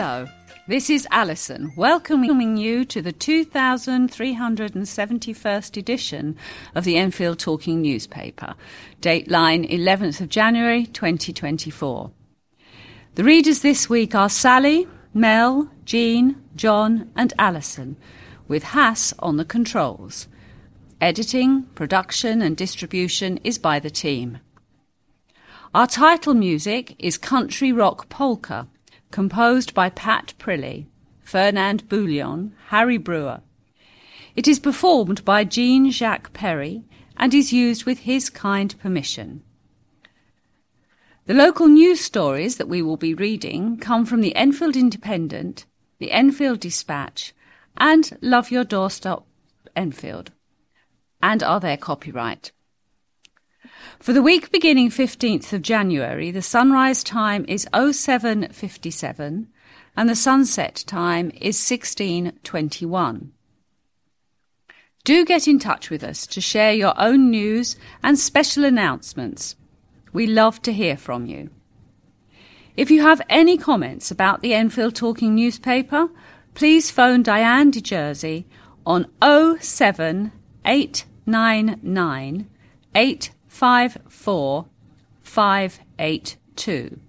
Hello, this is Alison welcoming you to the 2371st edition of the Enfield Talking newspaper, dateline 11th of January 2024. The readers this week are Sally, Mel, Jean, John, and Alison, with Hass on the controls. Editing, production, and distribution is by the team. Our title music is Country Rock Polka composed by Pat Prilly, Fernand Bouillon, Harry Breuer. It is performed by Jean Jacques Perrey and is used with his kind permission. The local news stories that we will be reading come from the Enfield Independent, the Enfield Dispatch, and Love Your Doorstep Enfield, and are their copyright. For the week beginning 15th of January, the sunrise time is 0757 and the sunset time is 1621. Do get in touch with us to share your own news and special announcements. We love to hear from you. If you have any comments about the Enfield Talking newspaper, please phone Diane de Jersey on 07899 54582.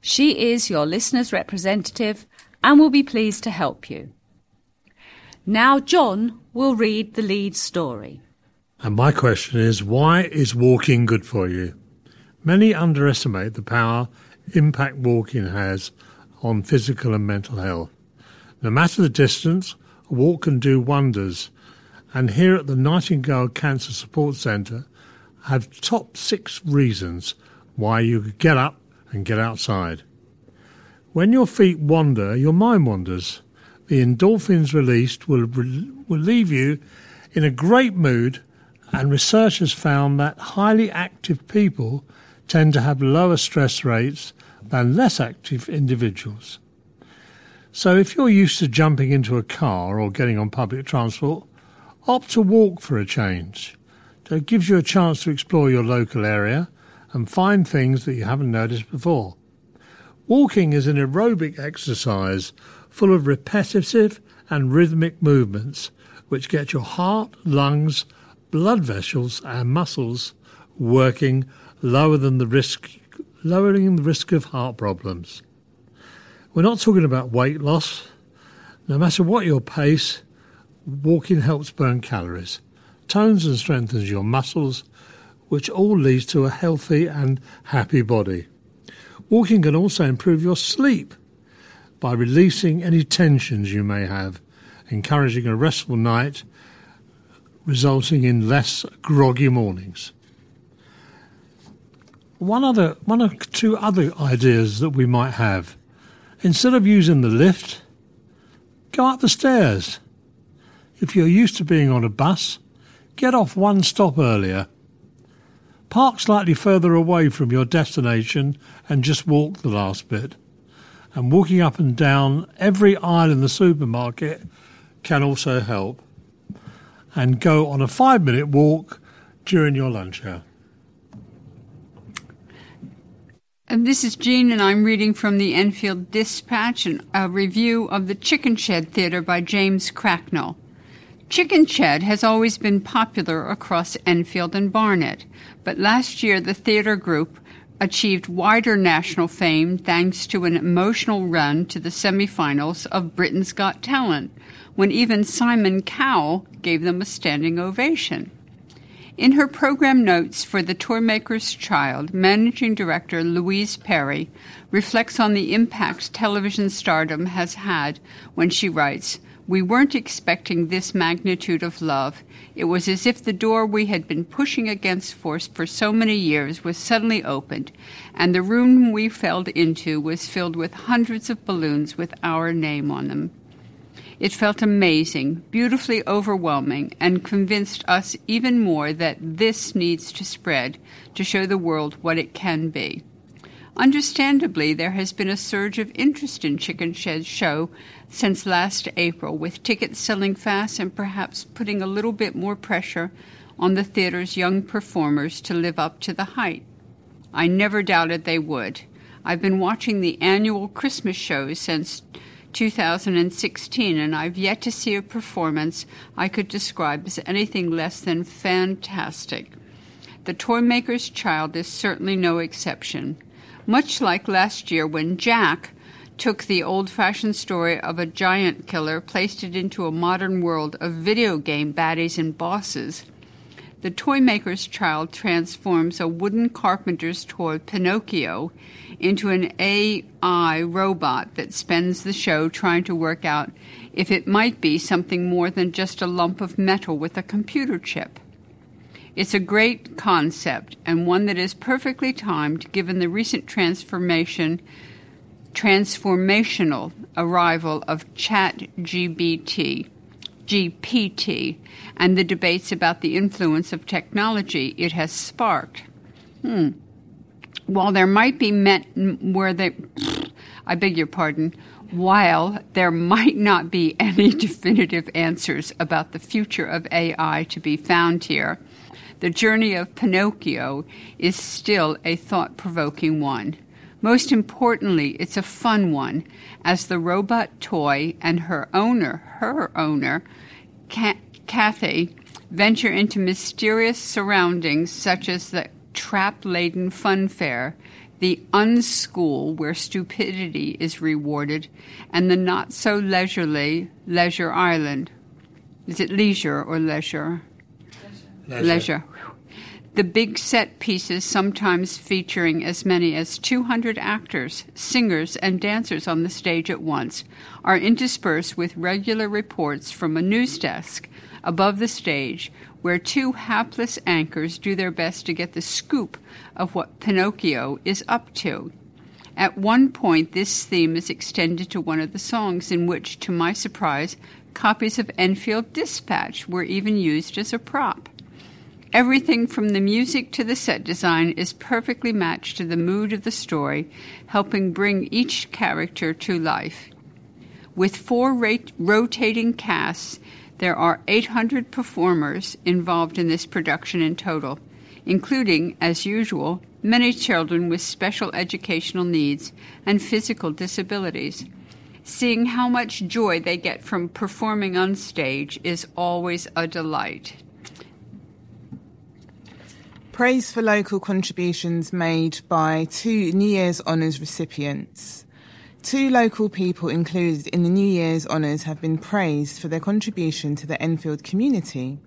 She is your listener's representative and will be pleased to help you. Now, John will read the lead story. And my question is why is walking good for you? Many underestimate the power impact walking has on physical and mental health. No matter the distance, a walk can do wonders. And here at the Nightingale Cancer Support Centre, have top six reasons why you could get up and get outside. When your feet wander, your mind wanders. The endorphins released will, will leave you in a great mood, and research has found that highly active people tend to have lower stress rates than less active individuals. So, if you're used to jumping into a car or getting on public transport, opt to walk for a change. So it gives you a chance to explore your local area and find things that you haven't noticed before. Walking is an aerobic exercise full of repetitive and rhythmic movements which get your heart, lungs, blood vessels and muscles working lower than the risk lowering the risk of heart problems. We're not talking about weight loss. No matter what your pace, walking helps burn calories tones and strengthens your muscles, which all leads to a healthy and happy body. Walking can also improve your sleep by releasing any tensions you may have, encouraging a restful night, resulting in less groggy mornings. One other, one or two other ideas that we might have. Instead of using the lift, go up the stairs. If you're used to being on a bus, Get off one stop earlier. Park slightly further away from your destination and just walk the last bit. And walking up and down every aisle in the supermarket can also help. And go on a five minute walk during your lunch hour. And this is Jean, and I'm reading from the Enfield Dispatch, a review of the Chicken Shed Theater by James Cracknell. Chicken Shed has always been popular across Enfield and Barnet, but last year the theater group achieved wider national fame thanks to an emotional run to the semifinals of Britain's Got Talent, when even Simon Cowell gave them a standing ovation. In her program notes for The Toymaker's Child, managing director Louise Perry reflects on the impact television stardom has had when she writes, we weren't expecting this magnitude of love. It was as if the door we had been pushing against for, for so many years was suddenly opened, and the room we fell into was filled with hundreds of balloons with our name on them. It felt amazing, beautifully overwhelming, and convinced us even more that this needs to spread to show the world what it can be. Understandably, there has been a surge of interest in Chicken Shed's show since last April, with tickets selling fast and perhaps putting a little bit more pressure on the theater's young performers to live up to the hype. I never doubted they would. I've been watching the annual Christmas shows since 2016, and I've yet to see a performance I could describe as anything less than fantastic. The Toymaker's Child is certainly no exception. Much like last year when Jack took the old fashioned story of a giant killer, placed it into a modern world of video game baddies and bosses. The toy maker's Child transforms a wooden carpenter's toy, Pinocchio, into an AI robot that spends the show trying to work out if it might be something more than just a lump of metal with a computer chip. It's a great concept and one that is perfectly timed given the recent transformation transformational arrival of ChatGPT, GPT, and the debates about the influence of technology it has sparked. Hmm. While there might be met where they, I beg your pardon, while there might not be any definitive answers about the future of AI to be found here, the journey of Pinocchio is still a thought provoking one. Most importantly, it's a fun one, as the robot toy and her owner, her owner, Kathy, venture into mysterious surroundings such as the trap laden fun fair, the unschool where stupidity is rewarded, and the not so leisurely Leisure Island. Is it leisure or leisure? Leisure. leisure. The big set pieces, sometimes featuring as many as 200 actors, singers, and dancers on the stage at once, are interspersed with regular reports from a news desk above the stage where two hapless anchors do their best to get the scoop of what Pinocchio is up to. At one point, this theme is extended to one of the songs, in which, to my surprise, copies of Enfield Dispatch were even used as a prop. Everything from the music to the set design is perfectly matched to the mood of the story, helping bring each character to life. With four rate- rotating casts, there are 800 performers involved in this production in total, including, as usual, many children with special educational needs and physical disabilities. Seeing how much joy they get from performing on stage is always a delight. Praise for local contributions made by two New Year's Honours recipients. Two local people included in the New Year's Honours have been praised for their contribution to the Enfield community.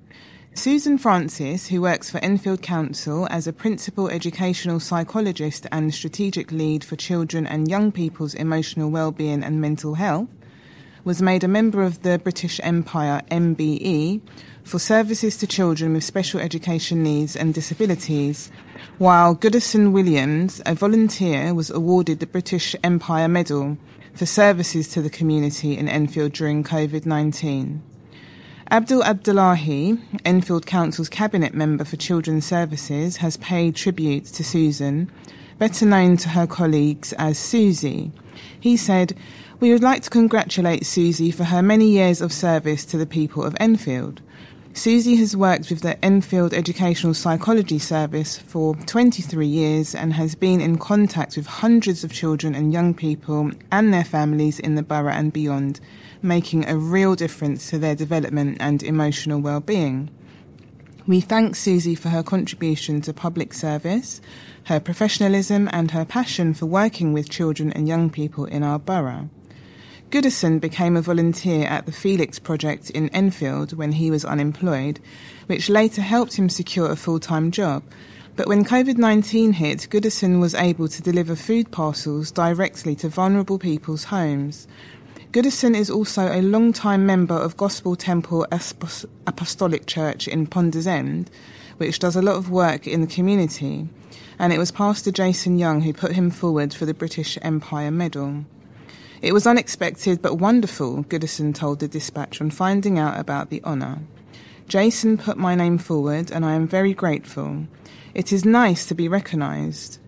Susan Francis, who works for Enfield Council as a principal educational psychologist and strategic lead for children and young people's emotional well-being and mental health, was made a member of the British Empire MBE for services to children with special education needs and disabilities, while Goodison Williams, a volunteer, was awarded the British Empire Medal for services to the community in Enfield during COVID 19. Abdul Abdullahi, Enfield Council's Cabinet Member for Children's Services, has paid tribute to Susan, better known to her colleagues as Susie. He said, We would like to congratulate Susie for her many years of service to the people of Enfield. Susie has worked with the Enfield Educational Psychology Service for 23 years and has been in contact with hundreds of children and young people and their families in the borough and beyond, making a real difference to their development and emotional well-being. We thank Susie for her contribution to public service, her professionalism and her passion for working with children and young people in our borough. Goodison became a volunteer at the Felix Project in Enfield when he was unemployed, which later helped him secure a full time job. But when COVID 19 hit, Goodison was able to deliver food parcels directly to vulnerable people's homes. Goodison is also a long-time member of Gospel Temple Apostolic Church in Ponders End, which does a lot of work in the community, and it was Pastor Jason Young who put him forward for the British Empire Medal. It was unexpected but wonderful, Goodison told the dispatch on finding out about the honour. Jason put my name forward and I am very grateful. It is nice to be recognised.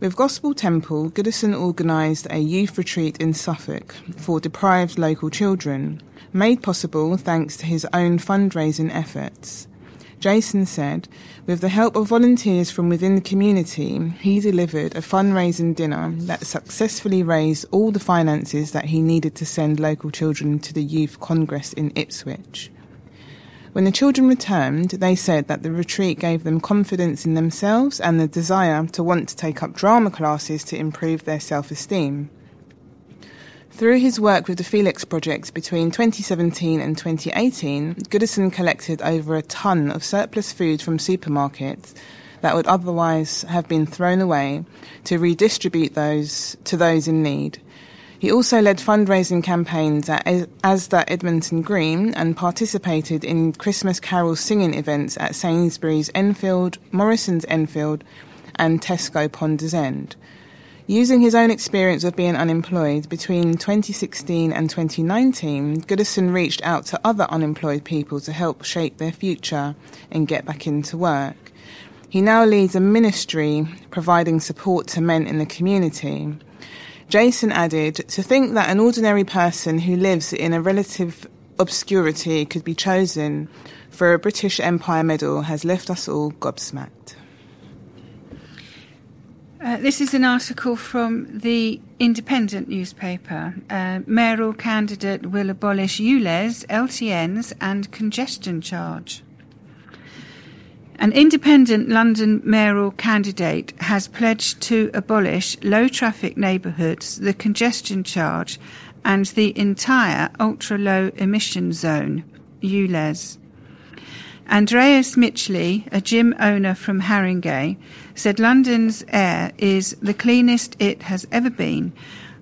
With Gospel Temple, Goodison organised a youth retreat in Suffolk for deprived local children, made possible thanks to his own fundraising efforts. Jason said, with the help of volunteers from within the community, he delivered a fundraising dinner that successfully raised all the finances that he needed to send local children to the Youth Congress in Ipswich. When the children returned, they said that the retreat gave them confidence in themselves and the desire to want to take up drama classes to improve their self esteem. Through his work with the Felix Project between 2017 and 2018, Goodison collected over a tonne of surplus food from supermarkets that would otherwise have been thrown away to redistribute those to those in need. He also led fundraising campaigns at Asda Edmonton Green and participated in Christmas carol singing events at Sainsbury's Enfield, Morrison's Enfield, and Tesco Ponders End. Using his own experience of being unemployed between 2016 and 2019, Goodison reached out to other unemployed people to help shape their future and get back into work. He now leads a ministry providing support to men in the community. Jason added, To think that an ordinary person who lives in a relative obscurity could be chosen for a British Empire medal has left us all gobsmacked. Uh, this is an article from the Independent newspaper. Uh, mayoral candidate will abolish ULEZ, LTNs, and congestion charge. An independent London mayoral candidate has pledged to abolish low traffic neighbourhoods, the congestion charge, and the entire ultra low emission zone, ULEZ. Andreas Michli, a gym owner from Haringey, said London's air is the cleanest it has ever been,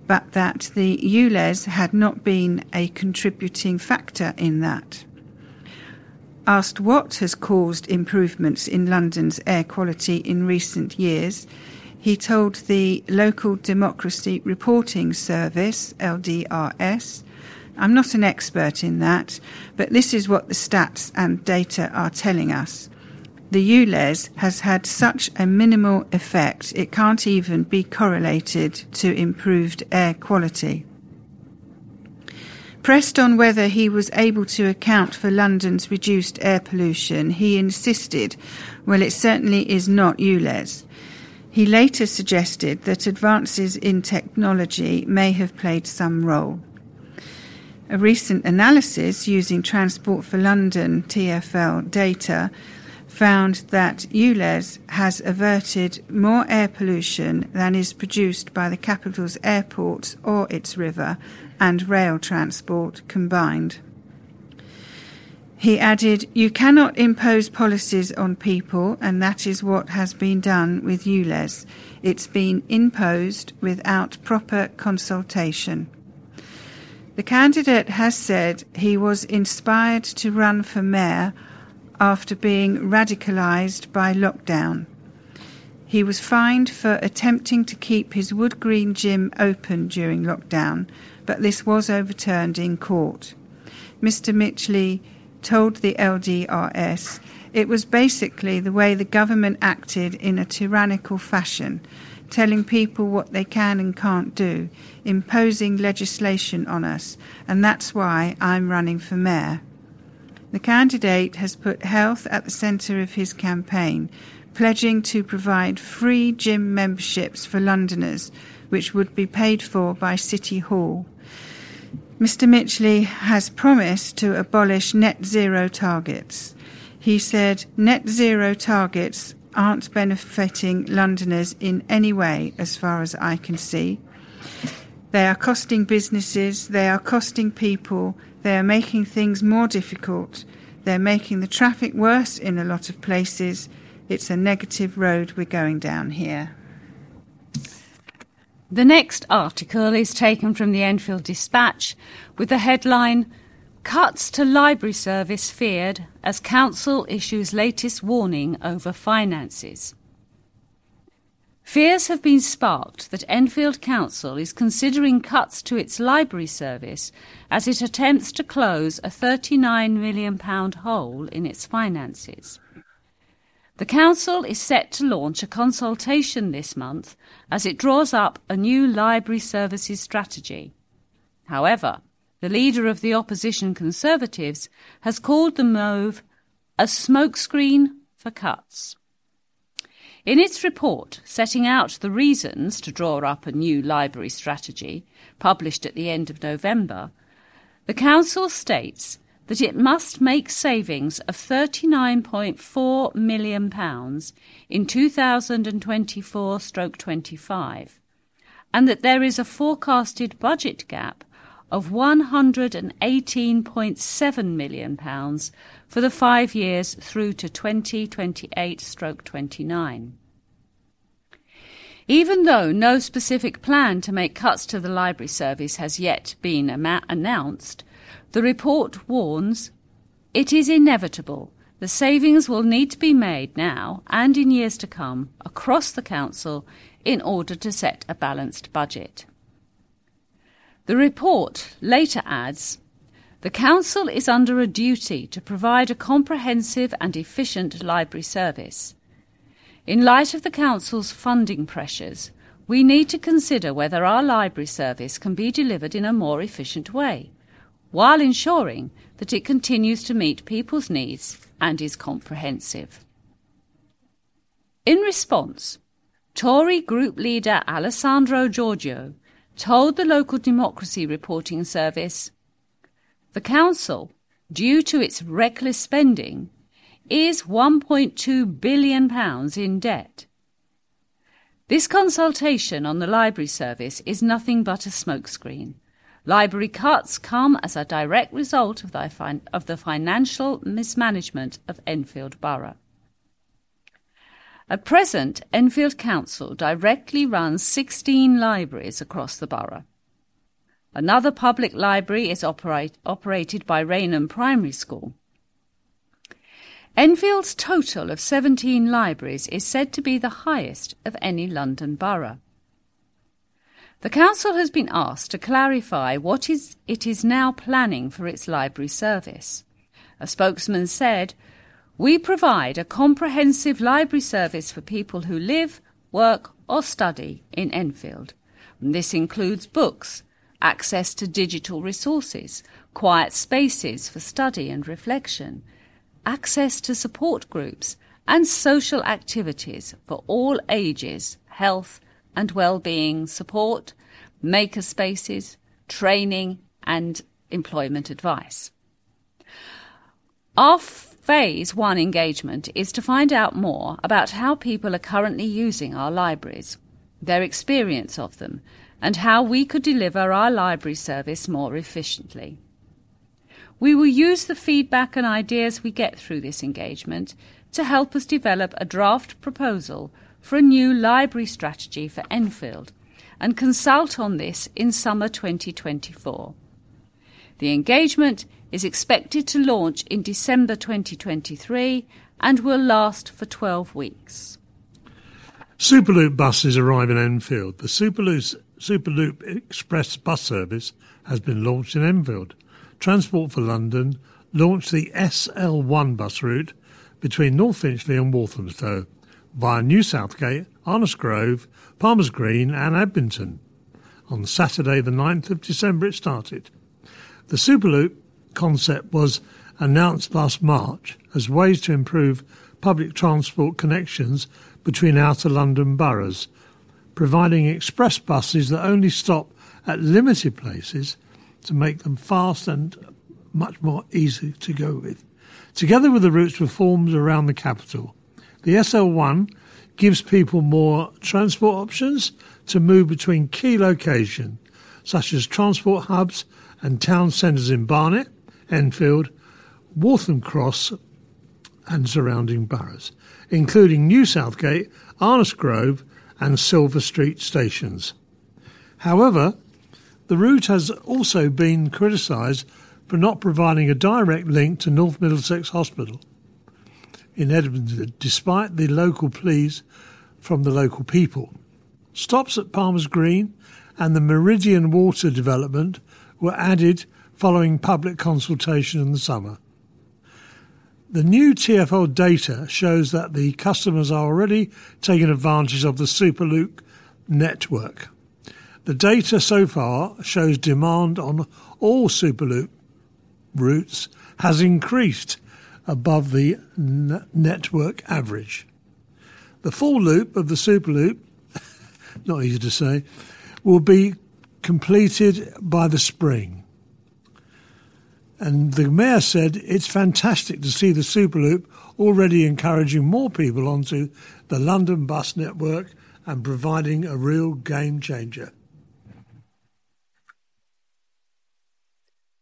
but that the ULEZ had not been a contributing factor in that. Asked what has caused improvements in London's air quality in recent years, he told the Local Democracy Reporting Service, LDRS, I'm not an expert in that, but this is what the stats and data are telling us the ULEZ has had such a minimal effect it can't even be correlated to improved air quality. Pressed on whether he was able to account for London's reduced air pollution, he insisted, well, it certainly is not ULEZ. He later suggested that advances in technology may have played some role. A recent analysis using Transport for London TFL data found that ULEZ has averted more air pollution than is produced by the capital's airports or its river and rail transport combined. He added, You cannot impose policies on people, and that is what has been done with ULEZ. It's been imposed without proper consultation. The candidate has said he was inspired to run for mayor after being radicalised by lockdown. He was fined for attempting to keep his Wood Green gym open during lockdown, but this was overturned in court. Mr. Michli told the LDRS it was basically the way the government acted in a tyrannical fashion, telling people what they can and can't do, imposing legislation on us, and that's why I'm running for mayor. The candidate has put health at the centre of his campaign, pledging to provide free gym memberships for Londoners, which would be paid for by City Hall. Mr. Michli has promised to abolish net zero targets. He said net zero targets aren't benefiting Londoners in any way, as far as I can see. They are costing businesses, they are costing people, they are making things more difficult. They're making the traffic worse in a lot of places. It's a negative road we're going down here. The next article is taken from the Enfield Dispatch with the headline Cuts to Library Service Feared as Council Issues Latest Warning Over Finances. Fears have been sparked that Enfield Council is considering cuts to its library service as it attempts to close a £39 million hole in its finances. The Council is set to launch a consultation this month as it draws up a new library services strategy. However, the leader of the opposition Conservatives has called the move a smokescreen for cuts. In its report setting out the reasons to draw up a new library strategy, published at the end of November, the Council states that it must make savings of £39.4 million in 2024 25 and that there is a forecasted budget gap of £118.7 million for the five years through to 2028 stroke 29. Even though no specific plan to make cuts to the library service has yet been ama- announced, the report warns it is inevitable the savings will need to be made now and in years to come across the Council in order to set a balanced budget. The report later adds the Council is under a duty to provide a comprehensive and efficient library service. In light of the Council's funding pressures, we need to consider whether our library service can be delivered in a more efficient way, while ensuring that it continues to meet people's needs and is comprehensive. In response, Tory group leader Alessandro Georgiou told the local democracy reporting service the council, due to its reckless spending, is £1.2 billion in debt. This consultation on the library service is nothing but a smokescreen. Library cuts come as a direct result of the, fin- of the financial mismanagement of Enfield Borough. At present, Enfield Council directly runs 16 libraries across the borough. Another public library is operate, operated by Raynham Primary School. Enfield's total of 17 libraries is said to be the highest of any London borough. The Council has been asked to clarify what is, it is now planning for its library service. A spokesman said, We provide a comprehensive library service for people who live, work, or study in Enfield. This includes books, access to digital resources, quiet spaces for study and reflection, access to support groups, and social activities for all ages, health and well-being support, maker spaces, training and employment advice. Our phase one engagement is to find out more about how people are currently using our libraries, their experience of them, and how we could deliver our library service more efficiently. We will use the feedback and ideas we get through this engagement to help us develop a draft proposal for a new library strategy for Enfield and consult on this in summer 2024. The engagement is expected to launch in December 2023 and will last for 12 weeks. Superloop buses arrive in Enfield. The Superloop, Superloop Express bus service has been launched in Enfield. Transport for London launched the SL1 bus route between North Finchley and Walthamstow via New Southgate, Arnos Grove, Palmer's Green, and Edmonton. On Saturday, the 9th of December, it started. The Superloop concept was announced last March as ways to improve public transport connections between outer London boroughs, providing express buses that only stop at limited places to make them fast and much more easy to go with. Together with the routes reforms around the capital, the SL1 gives people more transport options to move between key locations, such as transport hubs and town centres in Barnet, Enfield, Waltham Cross, and surrounding boroughs, including New Southgate, Arnos Grove, and Silver Street stations. However, the route has also been criticised for not providing a direct link to North Middlesex Hospital in Edmonton, despite the local pleas from the local people. Stops at Palmer's Green and the Meridian Water development were added following public consultation in the summer. The new TfL data shows that the customers are already taking advantage of the Superloop network. The data so far shows demand on all Superloop routes has increased above the n- network average. The full loop of the Superloop, not easy to say, will be completed by the spring. And the mayor said it's fantastic to see the Superloop already encouraging more people onto the London bus network and providing a real game changer.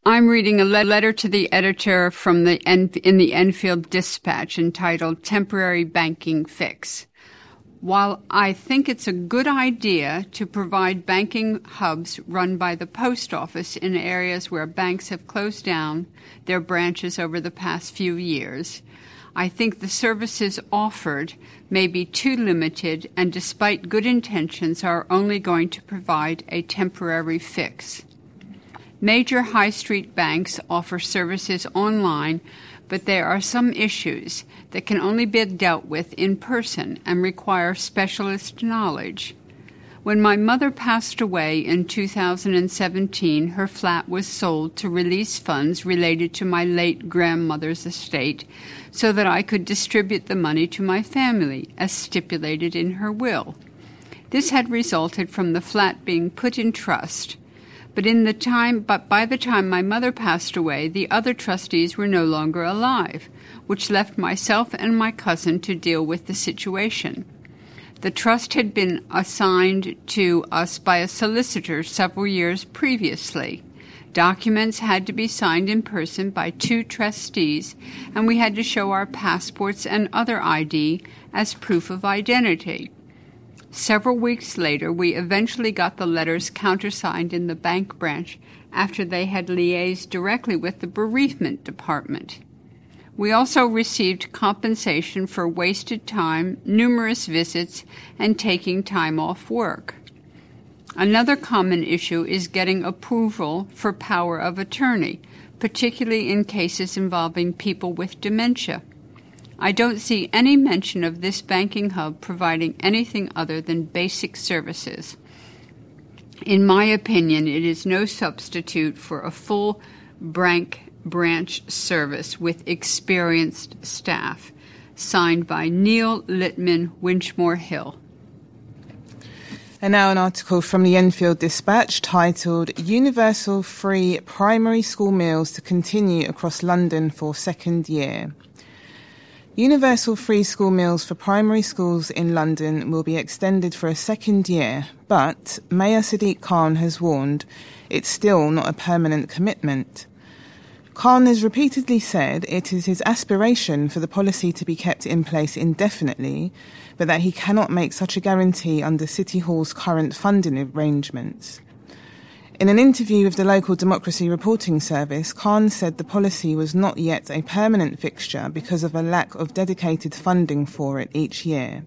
I'm reading a letter to the editor from the in the Enfield Dispatch entitled Temporary Banking Fix. While I think it's a good idea to provide banking hubs run by the post office in areas where banks have closed down their branches over the past few years, I think the services offered may be too limited and, despite good intentions, are only going to provide a temporary fix. Major high street banks offer services online, but there are some issues that can only be dealt with in person and require specialist knowledge. When my mother passed away in 2017, her flat was sold to release funds related to my late grandmother's estate so that I could distribute the money to my family as stipulated in her will. This had resulted from the flat being put in trust but in the time but by the time my mother passed away, the other trustees were no longer alive, which left myself and my cousin to deal with the situation. The trust had been assigned to us by a solicitor several years previously. Documents had to be signed in person by two trustees, and we had to show our passports and other ID as proof of identity. Several weeks later, we eventually got the letters countersigned in the bank branch after they had liaised directly with the bereavement department. We also received compensation for wasted time, numerous visits, and taking time off work. Another common issue is getting approval for power of attorney, particularly in cases involving people with dementia. I don't see any mention of this banking hub providing anything other than basic services. In my opinion, it is no substitute for a full bank branch service with experienced staff. Signed by Neil Littman, Winchmore Hill. And now an article from the Enfield Dispatch titled Universal Free Primary School Meals to Continue Across London for Second Year. Universal free school meals for primary schools in London will be extended for a second year, but Mayor Sadiq Khan has warned it's still not a permanent commitment. Khan has repeatedly said it is his aspiration for the policy to be kept in place indefinitely, but that he cannot make such a guarantee under City Hall's current funding arrangements. In an interview with the local Democracy Reporting Service, Khan said the policy was not yet a permanent fixture because of a lack of dedicated funding for it each year.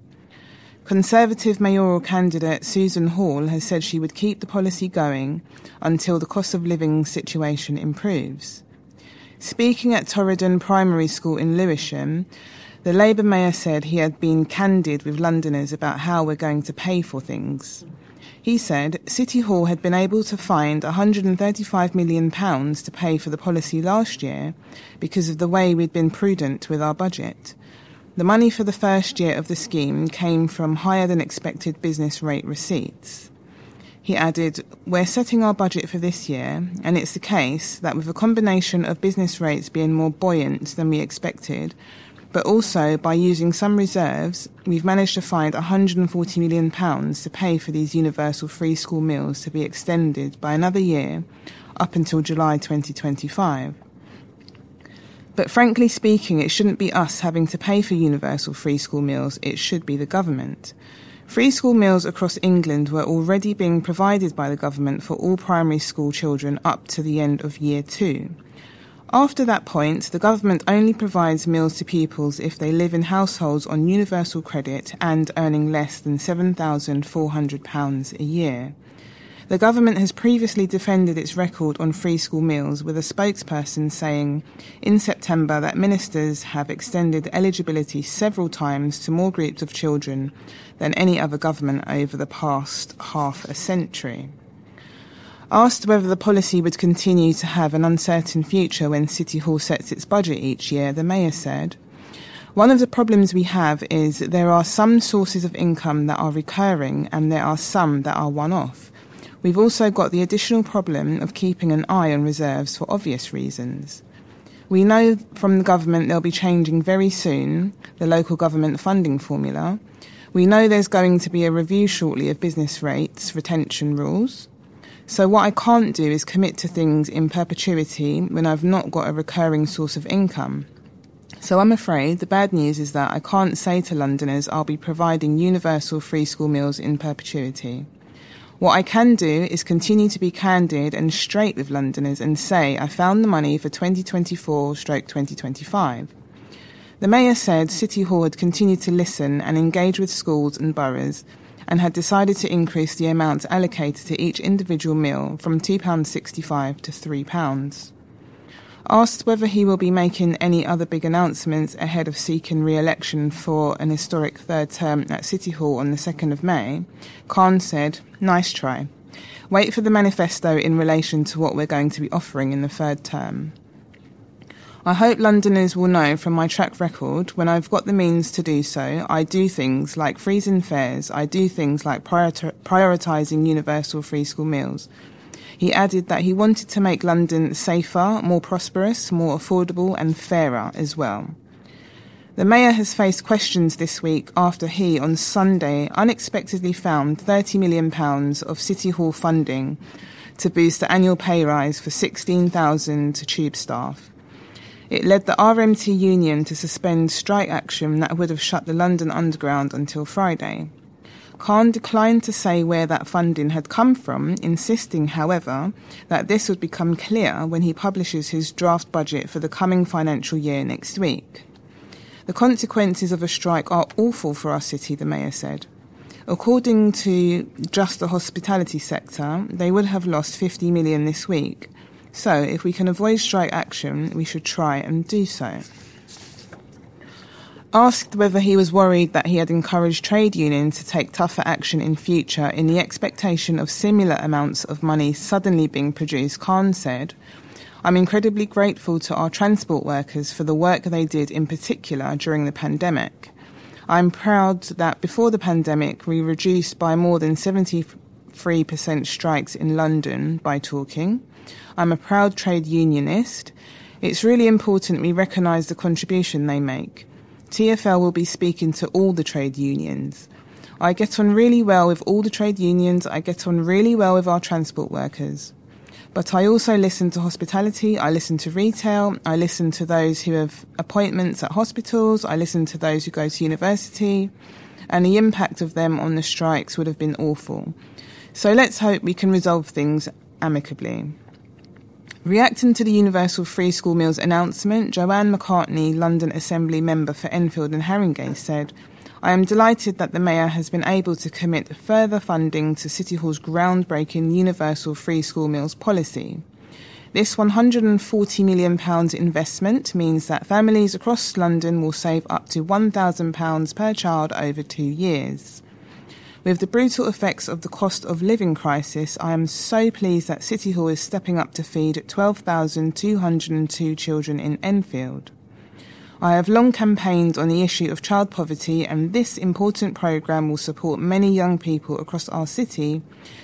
Conservative mayoral candidate Susan Hall has said she would keep the policy going until the cost of living situation improves. Speaking at Torridon Primary School in Lewisham, the Labour mayor said he had been candid with Londoners about how we're going to pay for things. He said City Hall had been able to find £135 million to pay for the policy last year because of the way we'd been prudent with our budget. The money for the first year of the scheme came from higher than expected business rate receipts. He added, We're setting our budget for this year, and it's the case that with a combination of business rates being more buoyant than we expected, but also by using some reserves, we've managed to find £140 million to pay for these universal free school meals to be extended by another year up until July 2025. But frankly speaking, it shouldn't be us having to pay for universal free school meals, it should be the government. Free school meals across England were already being provided by the government for all primary school children up to the end of year two. After that point, the government only provides meals to pupils if they live in households on universal credit and earning less than £7,400 a year. The government has previously defended its record on free school meals, with a spokesperson saying in September that ministers have extended eligibility several times to more groups of children than any other government over the past half a century. Asked whether the policy would continue to have an uncertain future when City Hall sets its budget each year, the Mayor said, One of the problems we have is there are some sources of income that are recurring and there are some that are one off. We've also got the additional problem of keeping an eye on reserves for obvious reasons. We know from the government they'll be changing very soon the local government funding formula. We know there's going to be a review shortly of business rates retention rules. So, what I can't do is commit to things in perpetuity when I've not got a recurring source of income. So, I'm afraid the bad news is that I can't say to Londoners I'll be providing universal free school meals in perpetuity. What I can do is continue to be candid and straight with Londoners and say I found the money for 2024 stroke 2025. The Mayor said City Hall had continued to listen and engage with schools and boroughs and had decided to increase the amount allocated to each individual meal from £2.65 to £3. Asked whether he will be making any other big announcements ahead of seeking re election for an historic third term at City Hall on the 2nd of May, Khan said, Nice try. Wait for the manifesto in relation to what we're going to be offering in the third term. I hope Londoners will know from my track record when I've got the means to do so, I do things like freezing fares, I do things like prioritising universal free school meals, he added that he wanted to make London safer, more prosperous, more affordable, and fairer as well. The Mayor has faced questions this week after he, on Sunday, unexpectedly found £30 million of City Hall funding to boost the annual pay rise for 16,000 tube staff. It led the RMT union to suspend strike action that would have shut the London Underground until Friday. Khan declined to say where that funding had come from, insisting, however, that this would become clear when he publishes his draft budget for the coming financial year next week. The consequences of a strike are awful for our city, the Mayor said. According to just the hospitality sector, they would have lost 50 million this week. So, if we can avoid strike action, we should try and do so. Asked whether he was worried that he had encouraged trade unions to take tougher action in future in the expectation of similar amounts of money suddenly being produced, Khan said, I'm incredibly grateful to our transport workers for the work they did in particular during the pandemic. I'm proud that before the pandemic we reduced by more than 73% strikes in London by talking. I'm a proud trade unionist. It's really important we recognise the contribution they make. TFL will be speaking to all the trade unions. I get on really well with all the trade unions, I get on really well with our transport workers. But I also listen to hospitality, I listen to retail, I listen to those who have appointments at hospitals, I listen to those who go to university, and the impact of them on the strikes would have been awful. So let's hope we can resolve things amicably. Reacting to the Universal Free School Meals announcement, Joanne McCartney, London Assembly member for Enfield and Haringey, said, I am delighted that the Mayor has been able to commit further funding to City Hall's groundbreaking Universal Free School Meals policy. This £140 million investment means that families across London will save up to £1,000 per child over two years. With the brutal effects of the cost of living crisis, I am so pleased that City Hall is stepping up to feed 12,202 children in Enfield. I have long campaigned on the issue of child poverty, and this important programme will support many young people across our city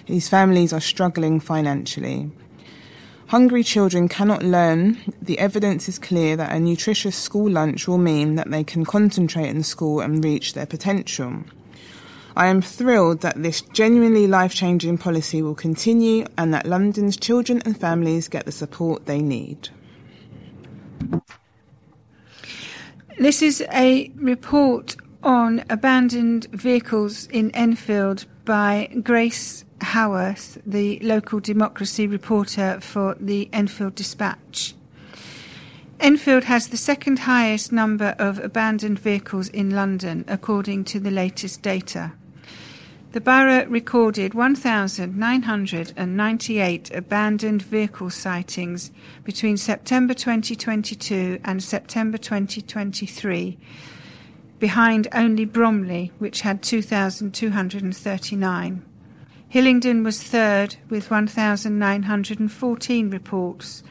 whose families are struggling financially. Hungry children cannot learn. The evidence is clear that a nutritious school lunch will mean that they can concentrate in school and reach their potential. I am thrilled that this genuinely life changing policy will continue and that London's children and families get the support they need. This is a report on abandoned vehicles in Enfield by Grace Howarth, the local democracy reporter for the Enfield Dispatch. Enfield has the second highest number of abandoned vehicles in London, according to the latest data. The borough recorded 1,998 abandoned vehicle sightings between September 2022 and September 2023, behind only Bromley, which had 2,239. Hillingdon was third with 1,914 reports.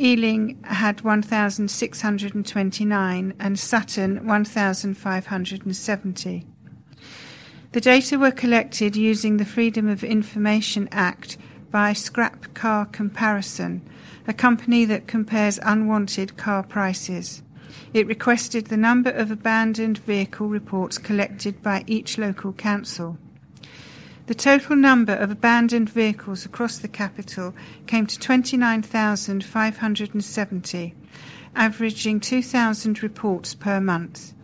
Ealing had 1,629 and Sutton 1,570. The data were collected using the Freedom of Information Act by Scrap Car Comparison, a company that compares unwanted car prices. It requested the number of abandoned vehicle reports collected by each local council. The total number of abandoned vehicles across the capital came to 29,570, averaging 2,000 reports per month.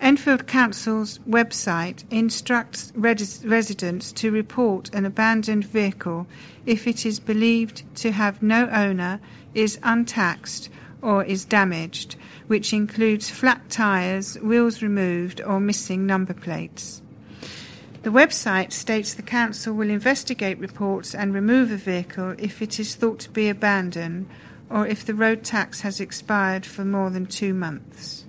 Enfield Council's website instructs res- residents to report an abandoned vehicle if it is believed to have no owner, is untaxed, or is damaged, which includes flat tyres, wheels removed, or missing number plates. The website states the council will investigate reports and remove a vehicle if it is thought to be abandoned or if the road tax has expired for more than two months.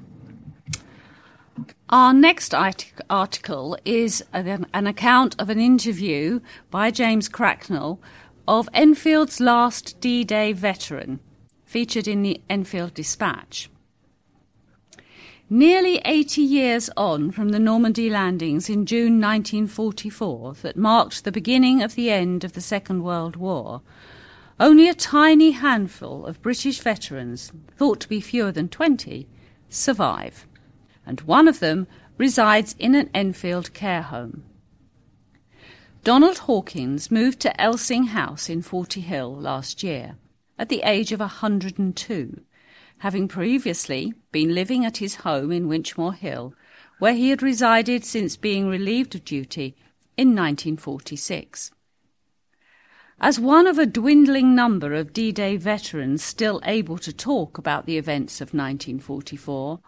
Our next article is an, account of an interview by James Cracknell of Enfield's last D Day veteran, featured in the Enfield Dispatch. Nearly 80 years on from the Normandy landings in June 1944 that marked the beginning of the end of the Second World War, only a tiny handful of British veterans, thought to be fewer than 20, survive, and one of them resides in an Enfield care home. Donald Hawkins moved to Elsing House in Forty Hill last year at the age of 102 having previously been living at his home in Winchmore Hill, where he had resided since being relieved of duty in 1946. As one of a dwindling number of D Day veterans still able to talk about the events of 1944,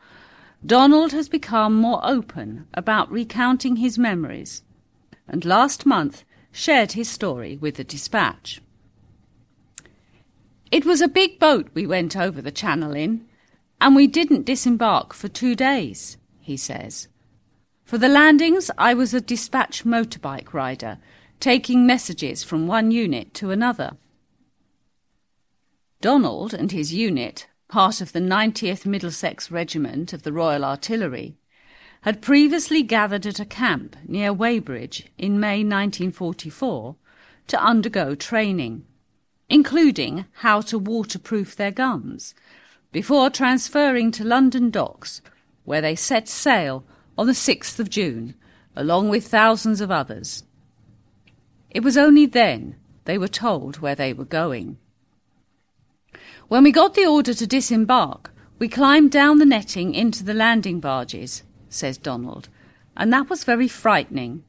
Donald has become more open about recounting his memories, and last month shared his story with the Dispatch. It was a big boat we went over the channel in, and we didn't disembark for two days, he says. For the landings, I was a dispatch motorbike rider, taking messages from one unit to another. Donald and his unit, part of the 90th Middlesex Regiment of the Royal Artillery, had previously gathered at a camp near Weybridge in May 1944 to undergo training including how to waterproof their guns, before transferring to London docks, where they set sail on the 6th of June, along with thousands of others. It was only then they were told where they were going. When we got the order to disembark, we climbed down the netting into the landing barges, says Donald, and that was very frightening.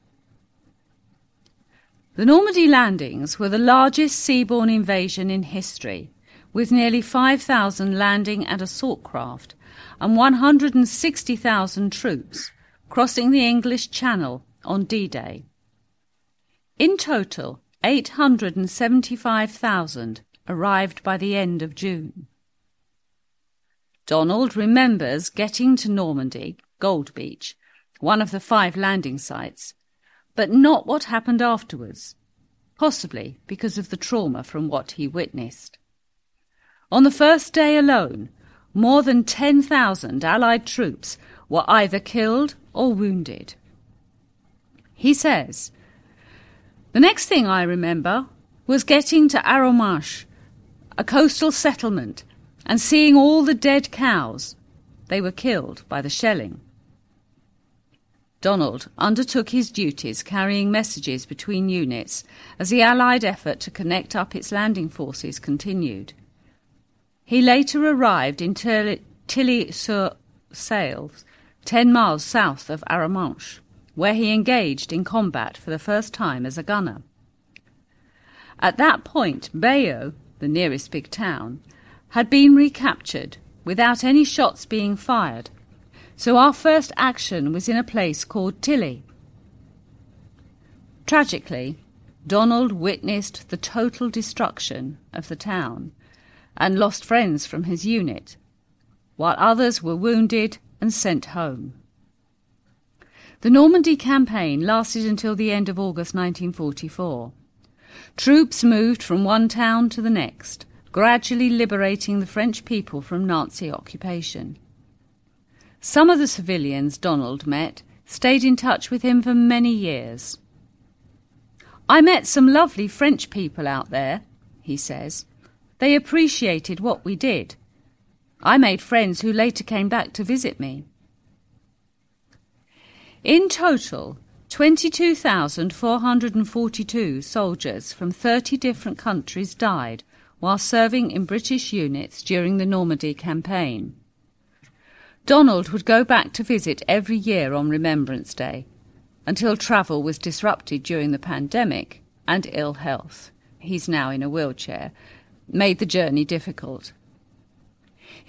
The Normandy landings were the largest seaborne invasion in history, with nearly 5,000 landing and assault craft and 160,000 troops crossing the English Channel on D Day. In total, 875,000 arrived by the end of June. Donald remembers getting to Normandy, Gold Beach, one of the five landing sites, but not what happened afterwards, possibly because of the trauma from what he witnessed. On the first day alone, more than 10,000 Allied troops were either killed or wounded. He says, The next thing I remember was getting to Arromanches, a coastal settlement, and seeing all the dead cows. They were killed by the shelling. Donald undertook his duties carrying messages between units as the Allied effort to connect up its landing forces continued. He later arrived in Tilly-sur-Seulles, ten miles south of Arromanches, where he engaged in combat for the first time as a gunner. At that point, Bayeux, the nearest big town, had been recaptured without any shots being fired so our first action was in a place called Tilly. Tragically, Donald witnessed the total destruction of the town and lost friends from his unit, while others were wounded and sent home. The Normandy campaign lasted until the end of August 1944. Troops moved from one town to the next, gradually liberating the French people from Nazi occupation. Some of the civilians Donald met stayed in touch with him for many years. I met some lovely French people out there, he says. They appreciated what we did. I made friends who later came back to visit me. In total, 22,442 soldiers from 30 different countries died while serving in British units during the Normandy campaign. Donald would go back to visit every year on Remembrance Day until travel was disrupted during the pandemic and ill health. He's now in a wheelchair, made the journey difficult.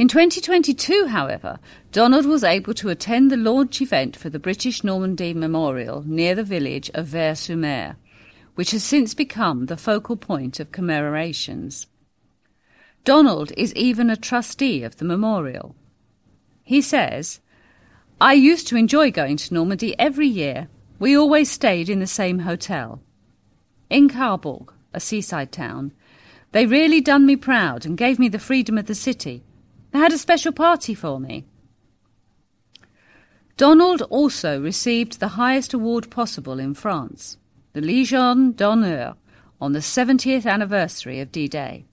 In 2022, however, Donald was able to attend the launch event for the British Normandy Memorial near the village of Vers-sur-Mer, which has since become the focal point of commemorations. Donald is even a trustee of the memorial. He says, I used to enjoy going to Normandy every year. We always stayed in the same hotel. In Cabourg, a seaside town, they really done me proud and gave me the freedom of the city. They had a special party for me. Donald also received the highest award possible in France, the Légion d'honneur, on the 70th anniversary of D-Day.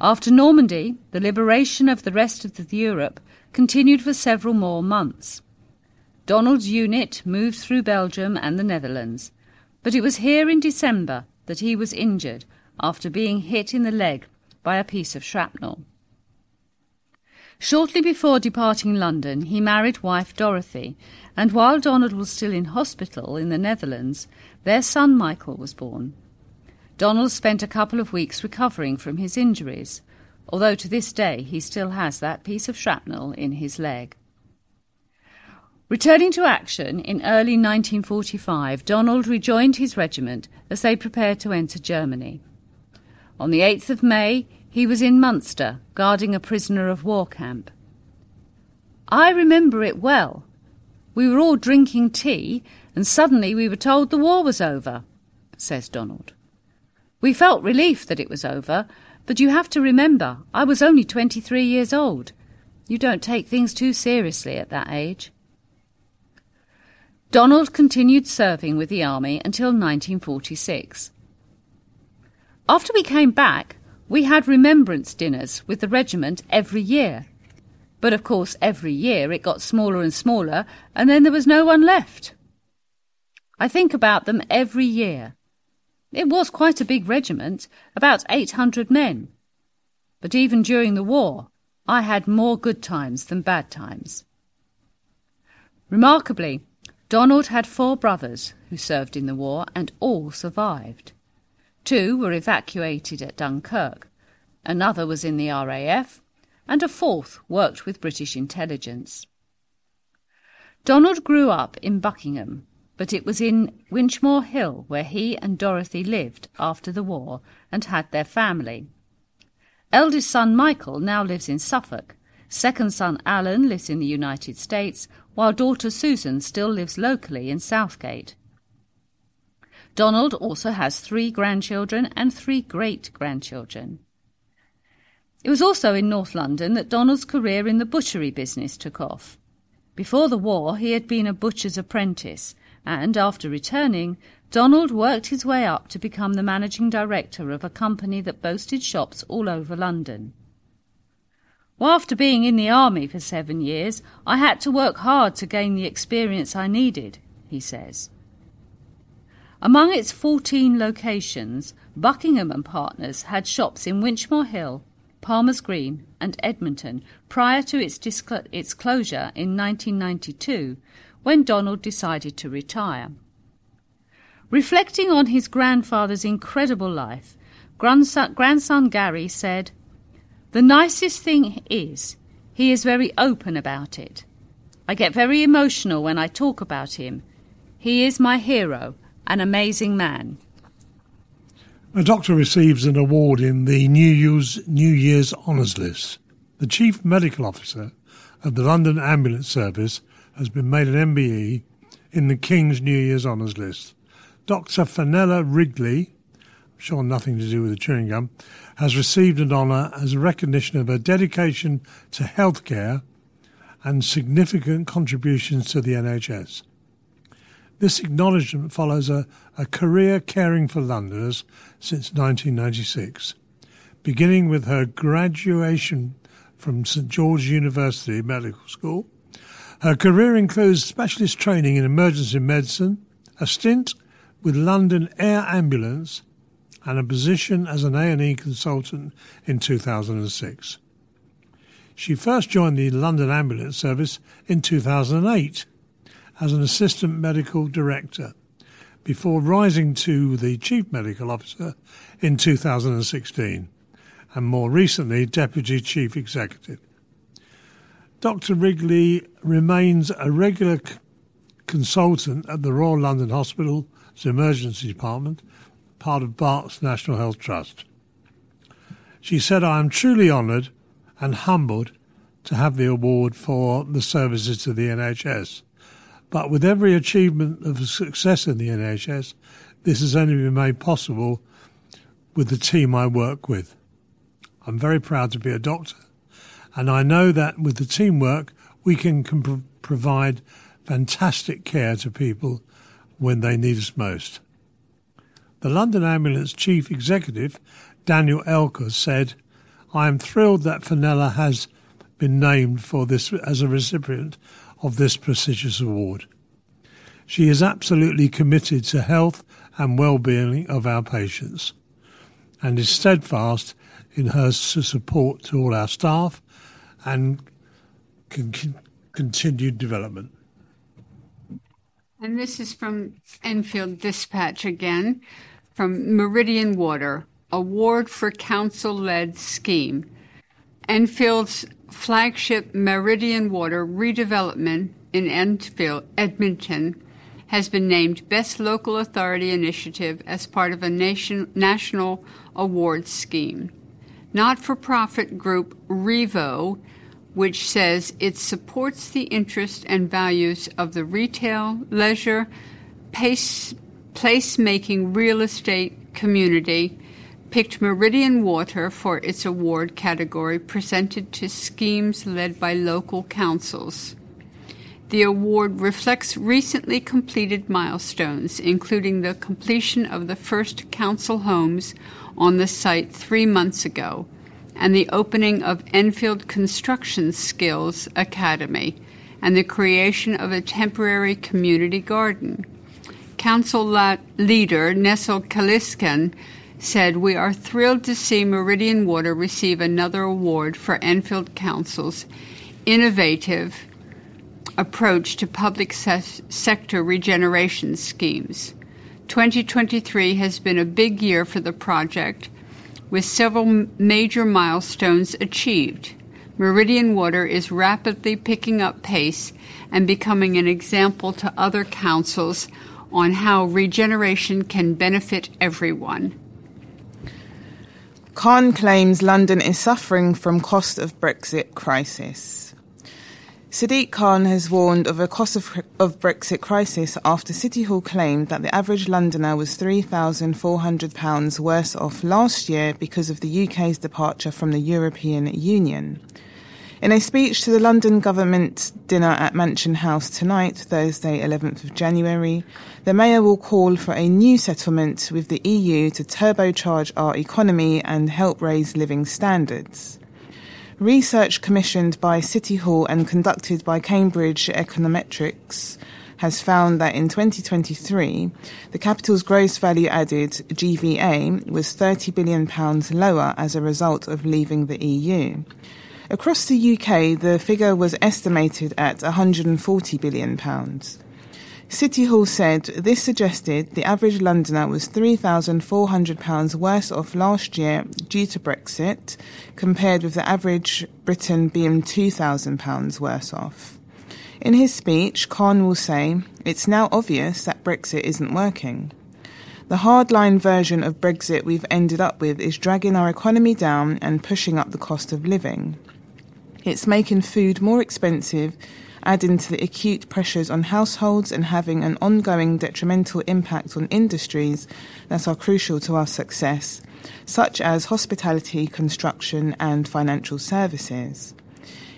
After Normandy, the liberation of the rest of the Europe continued for several more months. Donald's unit moved through Belgium and the Netherlands, but it was here in December that he was injured after being hit in the leg by a piece of shrapnel. Shortly before departing London, he married wife Dorothy, and while Donald was still in hospital in the Netherlands, their son Michael was born. Donald spent a couple of weeks recovering from his injuries, although to this day he still has that piece of shrapnel in his leg. Returning to action in early 1945, Donald rejoined his regiment as they prepared to enter Germany. On the 8th of May, he was in Munster, guarding a prisoner of war camp. I remember it well. We were all drinking tea, and suddenly we were told the war was over, says Donald. We felt relief that it was over, but you have to remember, I was only 23 years old. You don't take things too seriously at that age. Donald continued serving with the army until 1946. After we came back, we had remembrance dinners with the regiment every year. But of course, every year it got smaller and smaller, and then there was no one left. I think about them every year. It was quite a big regiment, about 800 men. But even during the war, I had more good times than bad times. Remarkably, Donald had four brothers who served in the war and all survived. Two were evacuated at Dunkirk, another was in the RAF, and a fourth worked with British intelligence. Donald grew up in Buckingham, but it was in Winchmore Hill where he and Dorothy lived after the war and had their family. Eldest son Michael now lives in Suffolk. Second son Alan lives in the United States, while daughter Susan still lives locally in Southgate. Donald also has three grandchildren and three great grandchildren. It was also in North London that Donald's career in the butchery business took off. Before the war, he had been a butcher's apprentice, and after returning, Donald worked his way up to become the managing director of a company that boasted shops all over London. Well, after being in the army for seven years, I had to work hard to gain the experience I needed, he says. Among its 14 locations, Buckingham and Partners had shops in Winchmore Hill, Palmer's Green, and Edmonton prior to its, disclo- its closure in 1992 when Donald decided to retire. Reflecting on his grandfather's incredible life, grandson, grandson Gary said, The nicest thing is, he is very open about it. I get very emotional when I talk about him. He is my hero an amazing man. A doctor receives an award in the New Year's, New Year's Honours List. The Chief Medical Officer of the London Ambulance Service has been made an MBE in the King's New Year's Honours list. Dr. Fenella Wrigley, I'm sure nothing to do with the chewing gum, has received an honour as a recognition of her dedication to healthcare and significant contributions to the NHS. This acknowledgement follows a, a career caring for Londoners since 1996, beginning with her graduation from St George University Medical School. Her career includes specialist training in emergency medicine, a stint with London Air Ambulance, and a position as an A&E consultant in 2006. She first joined the London Ambulance Service in 2008 as an assistant medical director before rising to the chief medical officer in 2016 and more recently deputy chief executive. Dr. Wrigley remains a regular c- consultant at the Royal London Hospital's emergency department, part of Barts National Health Trust. She said, I am truly honoured and humbled to have the award for the services to the NHS. But with every achievement of success in the NHS, this has only been made possible with the team I work with. I'm very proud to be a doctor, and I know that with the teamwork, we can, can provide fantastic care to people when they need us most. The London Ambulance Chief Executive, Daniel Elkeles, said, I am thrilled that Fenella has been named for this as a recipient of this prestigious award. She is absolutely committed to health and well-being of our patients and is steadfast in her support to all our staff and con- continued development. And this is from Enfield Dispatch again, from Meridian Water, Award for Council led scheme. Enfield's flagship Meridian Water redevelopment in Enfield, Edmonton has been named Best Local Authority Initiative as part of a nation, national awards scheme. Not for profit group Revo, which says it supports the interests and values of the retail, leisure, pace, place-making real estate community, picked Meridian Water for its award category presented to schemes led by local councils. The award reflects recently completed milestones, including the completion of the first council homes on the site three months ago and the opening of Enfield Construction Skills Academy and the creation of a temporary community garden. Council leader Nesil Caliskan said, We are thrilled to see Meridian Water receive another award for Enfield Council's innovative approach to public se- sector regeneration schemes. 2023 has been a big year for the project, with several major milestones achieved. Meridian Water is rapidly picking up pace and becoming an example to other councils on how regeneration can benefit everyone. Khan claims London is suffering from cost of Brexit crisis. Sadiq Khan has warned of a cost of, of, Brexit crisis after City Hall claimed that the average Londoner was £3,400 worse off last year because of the UK's departure from the European Union. In a speech to the London government dinner at Mansion House tonight, Thursday, 11th of January, the Mayor will call for a new settlement with the EU to turbocharge our economy and help raise living standards. Research commissioned by City Hall and conducted by Cambridge Econometrics has found that in 2023, the capital's gross value added GVA was £30 billion lower as a result of leaving the EU. Across the UK, the figure was estimated at £140 billion. City Hall said this suggested the average Londoner was £3,400 worse off last year due to Brexit, compared with the average Briton being £2,000 worse off. In his speech, Khan will say, It's now obvious that Brexit isn't working. The hardline version of Brexit we've ended up with is dragging our economy down and pushing up the cost of living. It's making food more expensive adding to the acute pressures on households and having an ongoing detrimental impact on industries that are crucial to our success, such as hospitality, construction, and financial services.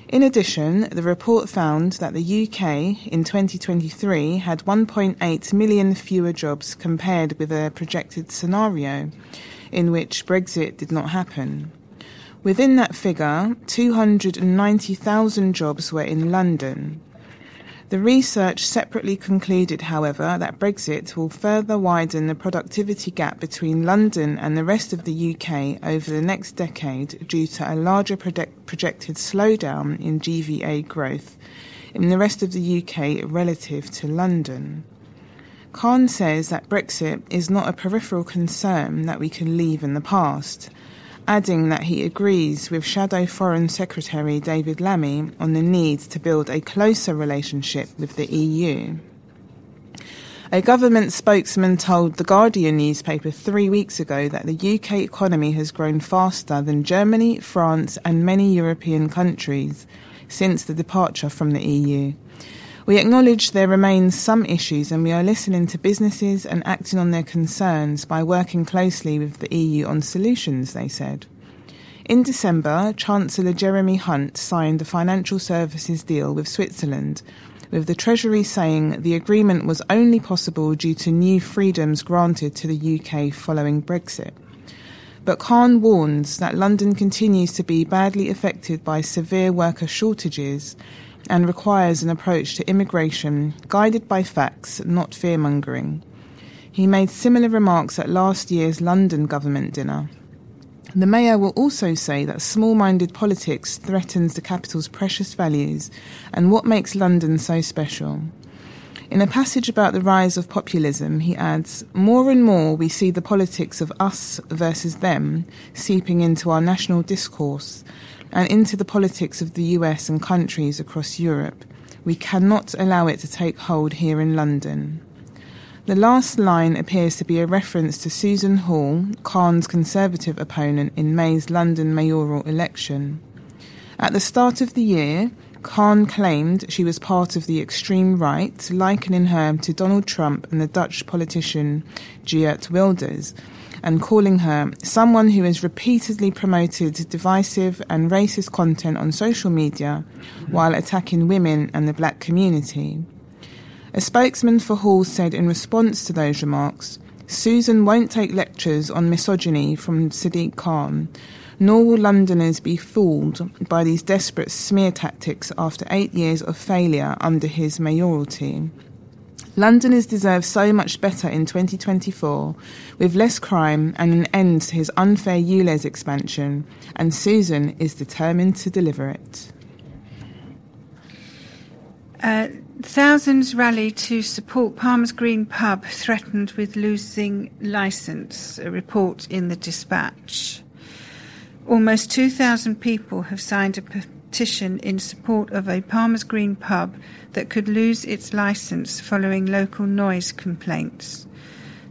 In addition, the report found that the UK in 2023 had 1.8 million fewer jobs compared with a projected scenario in which Brexit did not happen. Within that figure, 290,000 jobs were in London. The research separately concluded, however, that Brexit will further widen the productivity gap between London and the rest of the UK over the next decade due to a larger project- projected slowdown in GVA growth in the rest of the UK relative to London. Khan says that Brexit is not a peripheral concern that we can leave in the past adding that he agrees with Shadow Foreign Secretary David Lammy on the need to build a closer relationship with the EU. A government spokesman told The Guardian newspaper three weeks ago that the UK economy has grown faster than Germany, France, and many European countries since the departure from the EU. We acknowledge there remain some issues and we are listening to businesses and acting on their concerns by working closely with the EU on solutions, they said. In December, Chancellor Jeremy Hunt signed a financial services deal with Switzerland, with the Treasury saying the agreement was only possible due to new freedoms granted to the UK following Brexit. But Khan warns that London continues to be badly affected by severe worker shortages and requires an approach to immigration guided by facts, not fear mongering. He made similar remarks at last year's London government dinner. The mayor will also say that small minded politics threatens the capital's precious values and what makes London so special. In a passage about the rise of populism, he adds, More and more we see the politics of us versus them seeping into our national discourse, and into the politics of the US and countries across Europe. We cannot allow it to take hold here in London. The last line appears to be a reference to Susan Hall, Khan's Conservative opponent in May's London mayoral election. At the start of the year, Khan claimed she was part of the extreme right, likening her to Donald Trump and the Dutch politician Geert Wilders, and calling her someone who has repeatedly promoted divisive and racist content on social media while attacking women and the black community. A spokesman for Hall said in response to those remarks, Susan won't take lectures on misogyny from Sadiq Khan, nor will Londoners be fooled by these desperate smear tactics after eight years of failure under his mayoralty. Londoners deserve so much better in 2024, with less crime and an end to his unfair ULEZ expansion, and Susan is determined to deliver it. Uh, thousands rally to support Palmer's Green pub threatened with losing licence, a report in the dispatch. Almost 2,000 people have signed a petition in support of a Palmer's Green pub that could lose its licence following local noise complaints.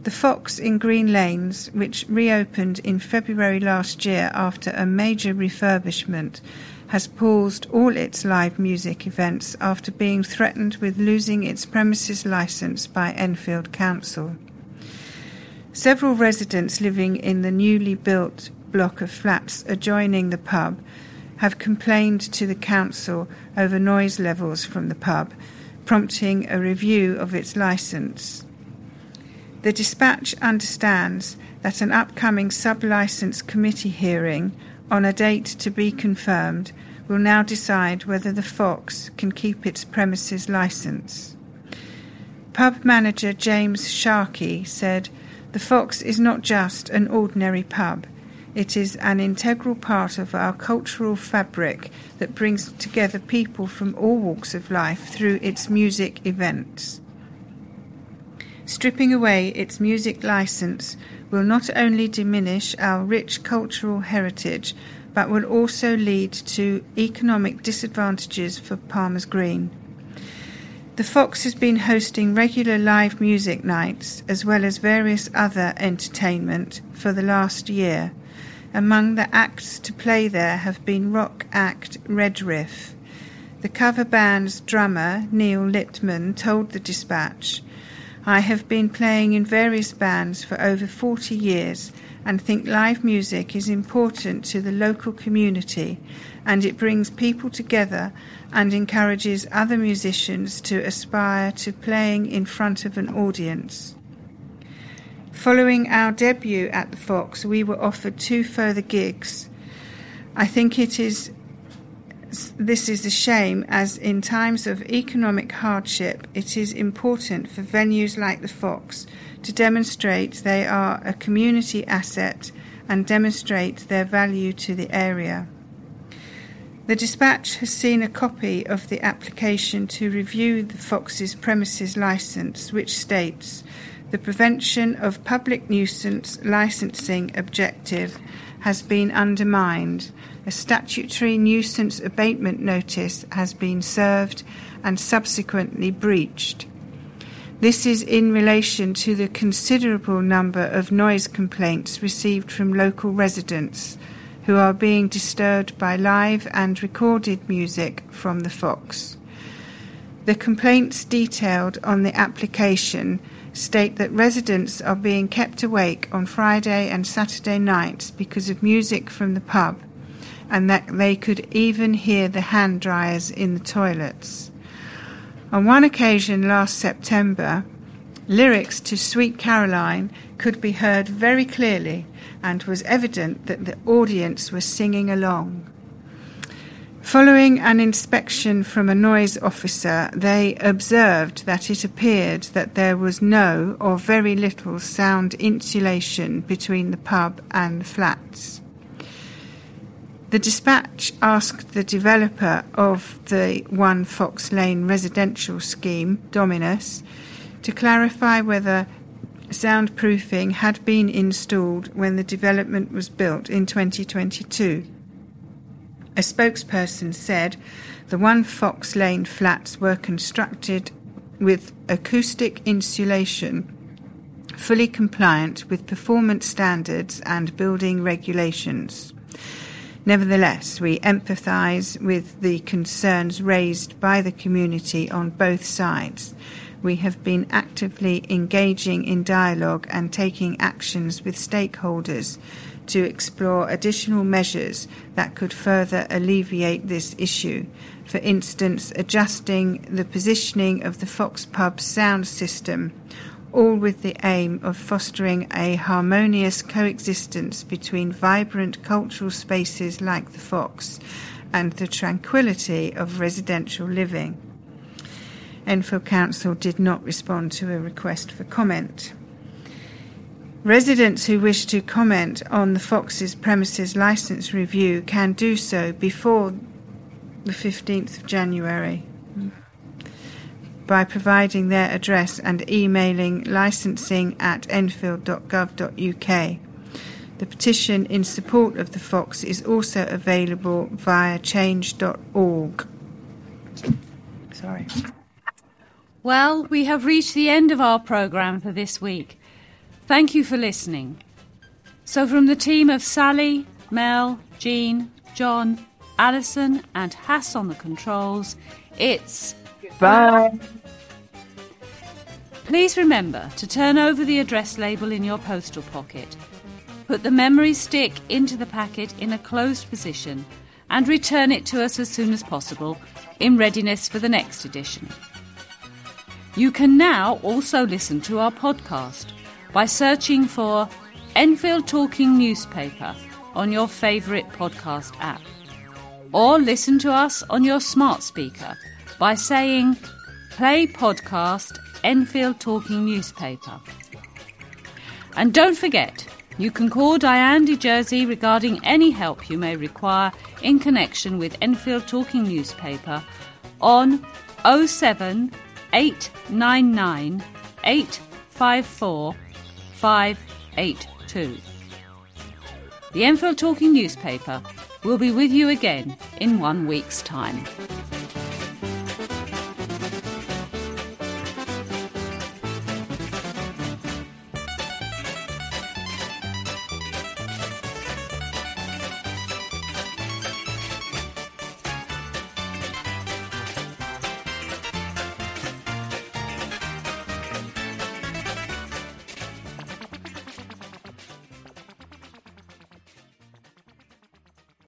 The Fox in Green Lanes, which reopened in February last year after a major refurbishment, has paused all its live music events after being threatened with losing its premises licence by Enfield Council. Several residents living in the newly built block of flats adjoining the pub have complained to the council over noise levels from the pub, prompting a review of its licence. The dispatch understands that an upcoming sub licence committee hearing on a date to be confirmed will now decide whether the Fox can keep its premises licence. Pub manager James Sharkey said, The Fox is not just an ordinary pub. It is an integral part of our cultural fabric that brings together people from all walks of life through its music events. Stripping away its music license will not only diminish our rich cultural heritage, but will also lead to economic disadvantages for Palmer's Green. The Fox has been hosting regular live music nights as well as various other entertainment for the last year among the acts to play there have been rock act Redriff. The cover band's drummer, Neil Littman, told the dispatch, I have been playing in various bands for over 40 years and think live music is important to the local community and it brings people together and encourages other musicians to aspire to playing in front of an audience. Following our debut at the Fox, we were offered two further gigs. I think it is this is a shame as in times of economic hardship it is important for venues like the Fox to demonstrate they are a community asset and demonstrate their value to the area. The dispatch has seen a copy of the application to review the Fox's premises licence, which states the prevention of public nuisance licensing objective has been undermined. A statutory nuisance abatement notice has been served and subsequently breached. This is in relation to the considerable number of noise complaints received from local residents who are being disturbed by live and recorded music from the Fox. The complaints detailed on the application state that residents are being kept awake on Friday and Saturday nights because of music from the pub, and that they could even hear the hand dryers in the toilets. On one occasion last September, lyrics to Sweet Caroline could be heard very clearly and was evident that the audience was singing along. Following an inspection from a noise officer, they observed that it appeared that there was no or very little sound insulation between the pub and the flats. The dispatch asked the developer of the One Fox Lane residential scheme, Dominus, to clarify whether soundproofing had been installed when the development was built in 2022. A spokesperson said the One Fox Lane flats were constructed with acoustic insulation fully compliant with performance standards and building regulations. Nevertheless, we empathise with the concerns raised by the community on both sides. We have been actively engaging in dialogue and taking actions with stakeholders to explore additional measures that could further alleviate this issue. For instance, adjusting the positioning of the Fox Pub sound system all with the aim of fostering a harmonious coexistence between vibrant cultural spaces like the Fox and the tranquility of residential living. Enfield Council did not respond to a request for comment. Residents who wish to comment on the Fox's premises licence review can do so before the 15th of January by providing their address and emailing licensing at enfield.gov.uk. The petition in support of the Fox is also available via change.org. Sorry. Well, we have reached the end of our programme for this week. Thank you for listening. So, from the team of Sally, Mel, Jean, John, Alison, and Hass on the controls, it's Bye. Please remember to turn over the address label in your postal pocket. Put the memory stick into the packet in a closed position and return it to us as soon as possible in readiness for the next edition. You can now also listen to our podcast by searching for Enfield Talking Newspaper on your favourite podcast app. Or listen to us on your smart speaker by saying Play Podcast Enfield Talking Newspaper. And don't forget, you can call Diane de Jersey regarding any help you may require in connection with Enfield Talking Newspaper on 07 899 854 582. The Enfield Talking Newspaper will be with you again in one week's time.